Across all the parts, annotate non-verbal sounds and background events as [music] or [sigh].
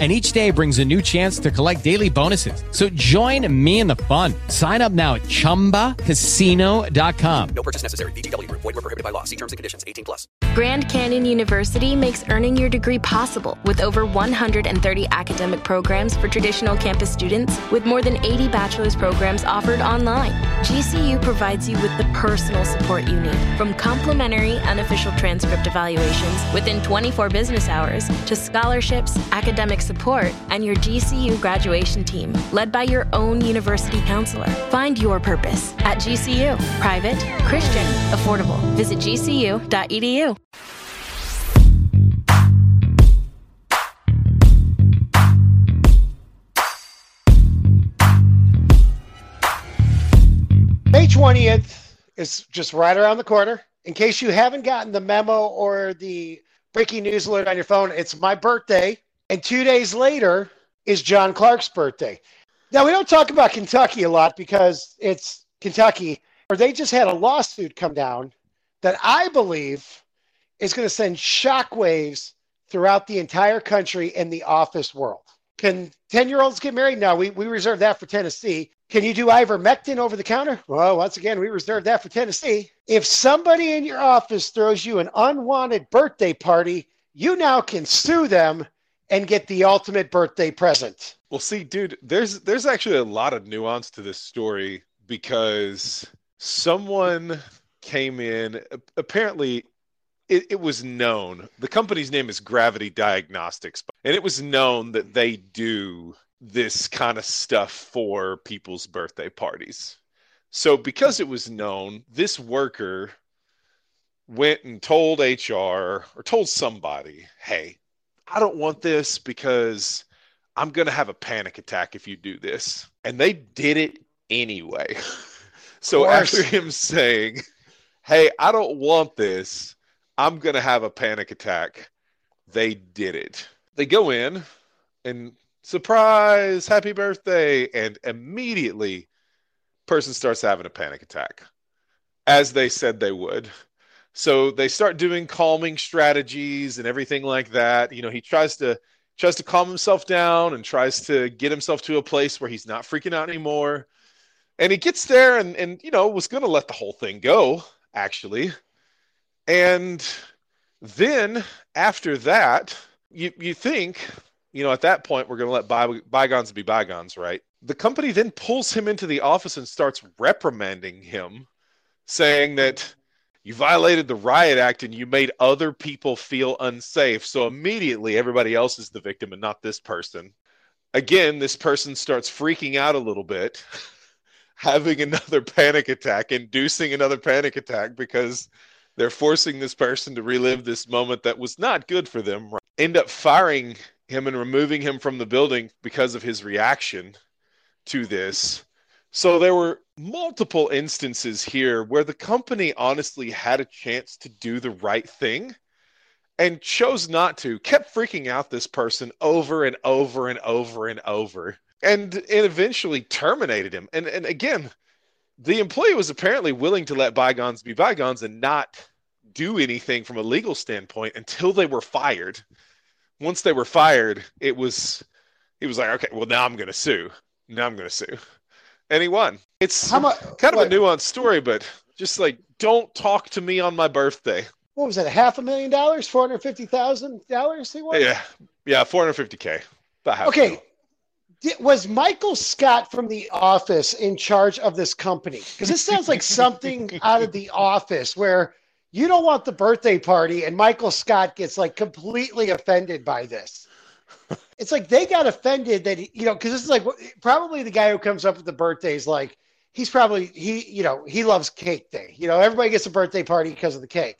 and each day brings a new chance to collect daily bonuses. So join me in the fun. Sign up now at ChumbaCasino.com. No purchase necessary. VGW. Void were prohibited by law. See terms and conditions. 18 plus. Grand Canyon University makes earning your degree possible with over 130 academic programs for traditional campus students with more than 80 bachelor's programs offered online. GCU provides you with the personal support you need from complimentary unofficial transcript evaluations within 24 business hours to scholarships, academic support, and your GCU graduation team, led by your own university counselor. Find your purpose at GCU. Private, Christian, affordable. Visit gcu.edu. May 20th is just right around the corner. In case you haven't gotten the memo or the breaking news alert on your phone, it's my birthday. And two days later is John Clark's birthday. Now, we don't talk about Kentucky a lot because it's Kentucky, or they just had a lawsuit come down that I believe is going to send shockwaves throughout the entire country and the office world. Can 10 year olds get married? No, we, we reserve that for Tennessee. Can you do ivermectin over the counter? Well, once again, we reserve that for Tennessee. If somebody in your office throws you an unwanted birthday party, you now can sue them and get the ultimate birthday present. Well, see, dude, there's there's actually a lot of nuance to this story because someone came in apparently it, it, was known the company's name is gravity diagnostics and it was known that they do this kind of stuff for people's birthday parties so because it was known this worker went and told hr or told somebody hey i don't want this because i'm going to have a panic attack if you do this and they did it anyway [laughs] so after him saying hey i don't want this I'm going to have a panic attack. They did it. They go in and surprise, happy birthday. And immediately, person starts having a panic attack as they said they would. So they start doing calming strategies and everything like that. You know, he tries to tries to calm himself down and tries to get himself to a place where he's not freaking out anymore. And he gets there and and you know, was going to let the whole thing go actually. And then after that, you, you think, you know, at that point, we're going to let by, bygones be bygones, right? The company then pulls him into the office and starts reprimanding him, saying that you violated the riot act and you made other people feel unsafe. So immediately everybody else is the victim and not this person. Again, this person starts freaking out a little bit, [laughs] having another panic attack, inducing another panic attack because they're forcing this person to relive this moment that was not good for them. End up firing him and removing him from the building because of his reaction to this. So there were multiple instances here where the company honestly had a chance to do the right thing and chose not to, kept freaking out this person over and over and over and over, and, and eventually terminated him. And, and again, the employee was apparently willing to let bygones be bygones and not do anything from a legal standpoint until they were fired. Once they were fired, it was he was like, okay, well now I'm going to sue. Now I'm going to sue, and he won. It's much, kind of what? a nuanced story, but just like don't talk to me on my birthday. What was that? A half a million dollars? Four hundred fifty thousand dollars? He won. Yeah, yeah, four hundred fifty k. Okay, was Michael Scott from The Office in charge of this company? Because this sounds like something [laughs] out of The Office where you don't want the birthday party, and Michael Scott gets like completely offended by this. [laughs] it's like they got offended that he, you know, because this is like probably the guy who comes up with the birthdays, like he's probably he, you know, he loves cake day. You know, everybody gets a birthday party because of the cake,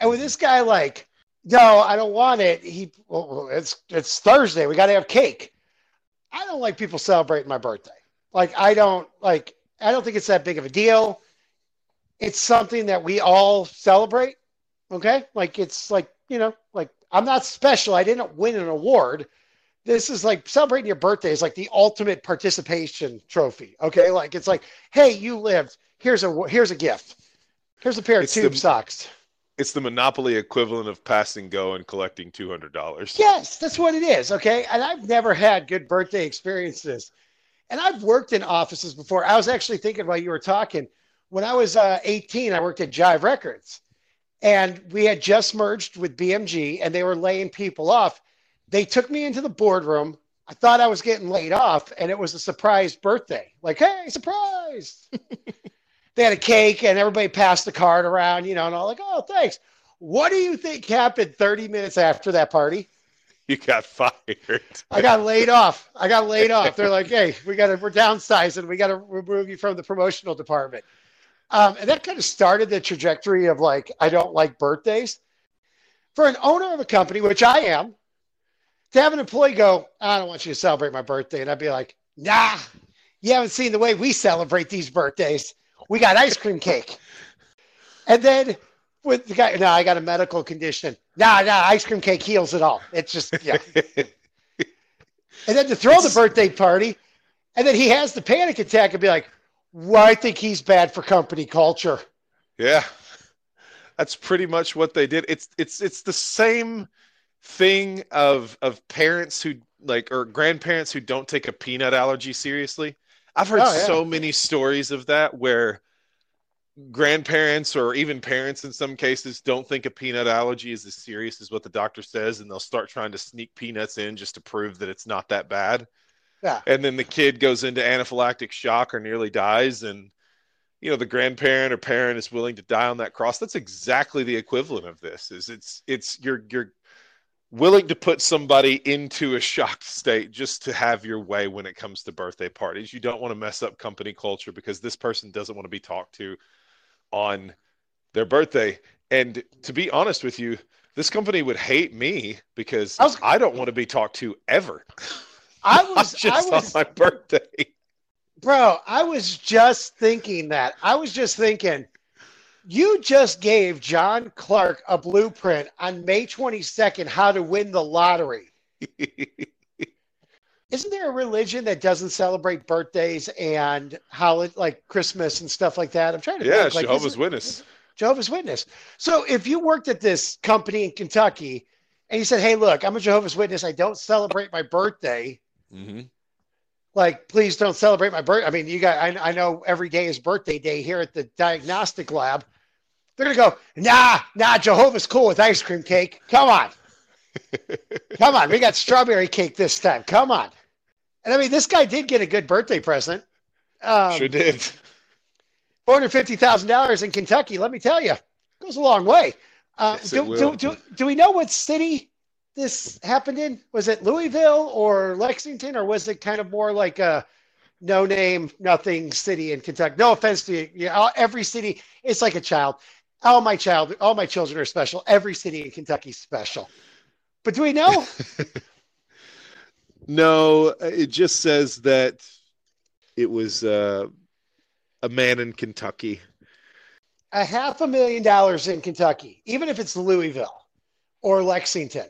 and with this guy, like, no, I don't want it. He, well, it's it's Thursday. We got to have cake. I don't like people celebrating my birthday. Like I don't like I don't think it's that big of a deal. It's something that we all celebrate. Okay. Like it's like, you know, like I'm not special. I didn't win an award. This is like celebrating your birthday is like the ultimate participation trophy. Okay. Like it's like, hey, you lived. Here's a here's a gift. Here's a pair of It's tube the- socks. It's the monopoly equivalent of passing go and collecting two hundred dollars. Yes, that's what it is. Okay. And I've never had good birthday experiences. And I've worked in offices before. I was actually thinking while you were talking, when I was uh, 18, I worked at Jive Records. And we had just merged with BMG and they were laying people off. They took me into the boardroom. I thought I was getting laid off, and it was a surprise birthday. Like, hey, surprise. [laughs] they had a cake and everybody passed the card around, you know, and all like, oh, thanks. What do you think happened 30 minutes after that party? You got fired. I got laid off. I got laid off. They're like, [laughs] hey, we got to, we're downsizing. We got to remove you from the promotional department. Um, and that kind of started the trajectory of like, I don't like birthdays. For an owner of a company, which I am, to have an employee go, I don't want you to celebrate my birthday. And I'd be like, nah, you haven't seen the way we celebrate these birthdays. We got ice cream cake. And then with the guy, no, I got a medical condition. Nah, nah, ice cream cake heals it all. It's just, yeah. And then to throw the birthday party, and then he has the panic attack and be like, well, I think he's bad for company culture. Yeah. That's pretty much what they did. It's it's it's the same thing of of parents who like or grandparents who don't take a peanut allergy seriously. I've heard Oh, yeah. so many stories of that where grandparents or even parents in some cases don't think a peanut allergy is as serious as what the doctor says and they'll start trying to sneak peanuts in just to prove that it's not that bad. Yeah. And then the kid goes into anaphylactic shock or nearly dies and you know the grandparent or parent is willing to die on that cross that's exactly the equivalent of this is it's it's you're you're willing to put somebody into a shocked state just to have your way when it comes to birthday parties. You don't want to mess up company culture because this person doesn't want to be talked to on their birthday. And to be honest with you this company would hate me because I was- I don't want to be talked to ever. [laughs] I [laughs] was, I just was, on my birthday. Bro, I was just thinking that. I was just thinking, you just gave John Clark a blueprint on May 22nd how to win the lottery. [laughs] Isn't there a religion that doesn't celebrate birthdays and how like Christmas and stuff like that? I'm trying to yeah think. Like, jehovah's witness Jehovah's Witness. So if you worked at this company in Kentucky and you said, "Hey, look, I'm a Jehovah's Witness. I don't celebrate my birthday. hmm Like, please don't celebrate my birthday." I mean, you got. I, I know every day is birthday day here at the diagnostic lab. They're gonna go, "Nah, nah. Jehovah's cool with ice cream cake. Come on, [laughs] come on. We got strawberry cake this time. Come on." And I mean, this guy did get a good birthday present. Um, sure did four hundred fifty thousand dollars in Kentucky. Let me tell you, goes a long way. Uh, Yes, do, do, do, do we know what city this happened in? Was it Louisville or Lexington, or was it kind of more like a no name, nothing city in Kentucky? No offense to you, you know, every city it's like a child. All my child, all my children are special. Every city in Kentucky is special. But do we know? [laughs] No, it just says that it was uh, a man in Kentucky. a half a million dollars in Kentucky, even if it's Louisville or Lexington.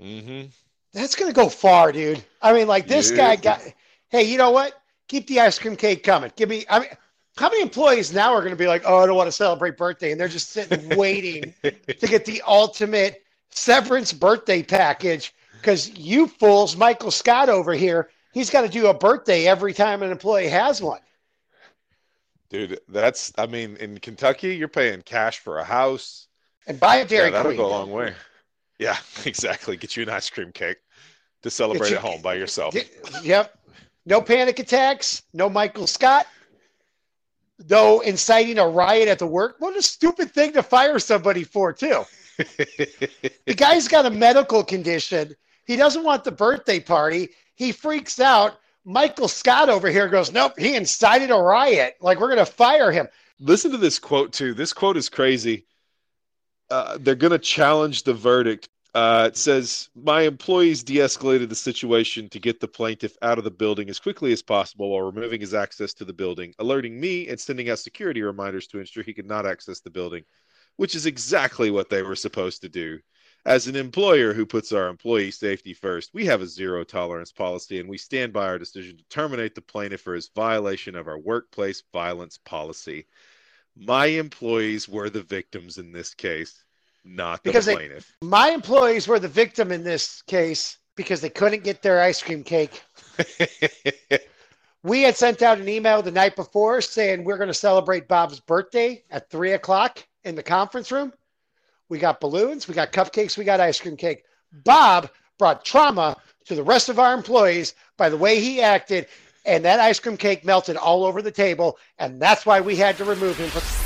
Mm-hmm. That's gonna go far, dude. I mean, like this Yeah. guy got. Hey, you know what? Keep the ice cream cake coming. Give me. I mean, how many employees now are gonna be like, "Oh, I don't want to celebrate birthday," and they're just sitting [laughs] waiting to get the ultimate severance birthday package because you fools, Michael Scott over here, he's got to do a birthday every time an employee has one. Dude, that's I mean, in Kentucky, you're paying cash for a house. And buy a Dairy yeah, that'll Queen. go a long way. Yeah, [laughs] exactly. Get you an ice cream cake to celebrate you- at home by yourself. Get- yep. No panic attacks. No Michael Scott. No inciting a riot at the work. What a stupid thing to fire somebody for, too. The guy's got a medical condition. He doesn't want the birthday party. He freaks out. Michael Scott over here goes, Nope, he incited a riot. Like, we're going to fire him. Listen to this quote too. This quote is crazy. Uh, they're going to challenge the verdict. Uh, it says, "My employees de-escalated the situation to get the plaintiff out of the building as quickly as possible while removing his access to the building, alerting me and sending out security reminders to ensure he could not access the building. which is exactly what they were supposed to do. As an employer who puts our employee safety first, we have a zero tolerance policy and we stand by our decision to terminate the plaintiff for his violation of our workplace violence policy. My employees were the victims in this case, not the Because they- My employees were the victim in this case because they couldn't get their ice cream cake. [laughs] We had sent out an email the night before saying we're going to celebrate Bob's birthday at three o'clock in the conference room. We got balloons, we got cupcakes, we got ice cream cake. Bob brought trauma to the rest of our employees by the way he acted, and that ice cream cake melted all over the table, and that's why we had to remove him. From-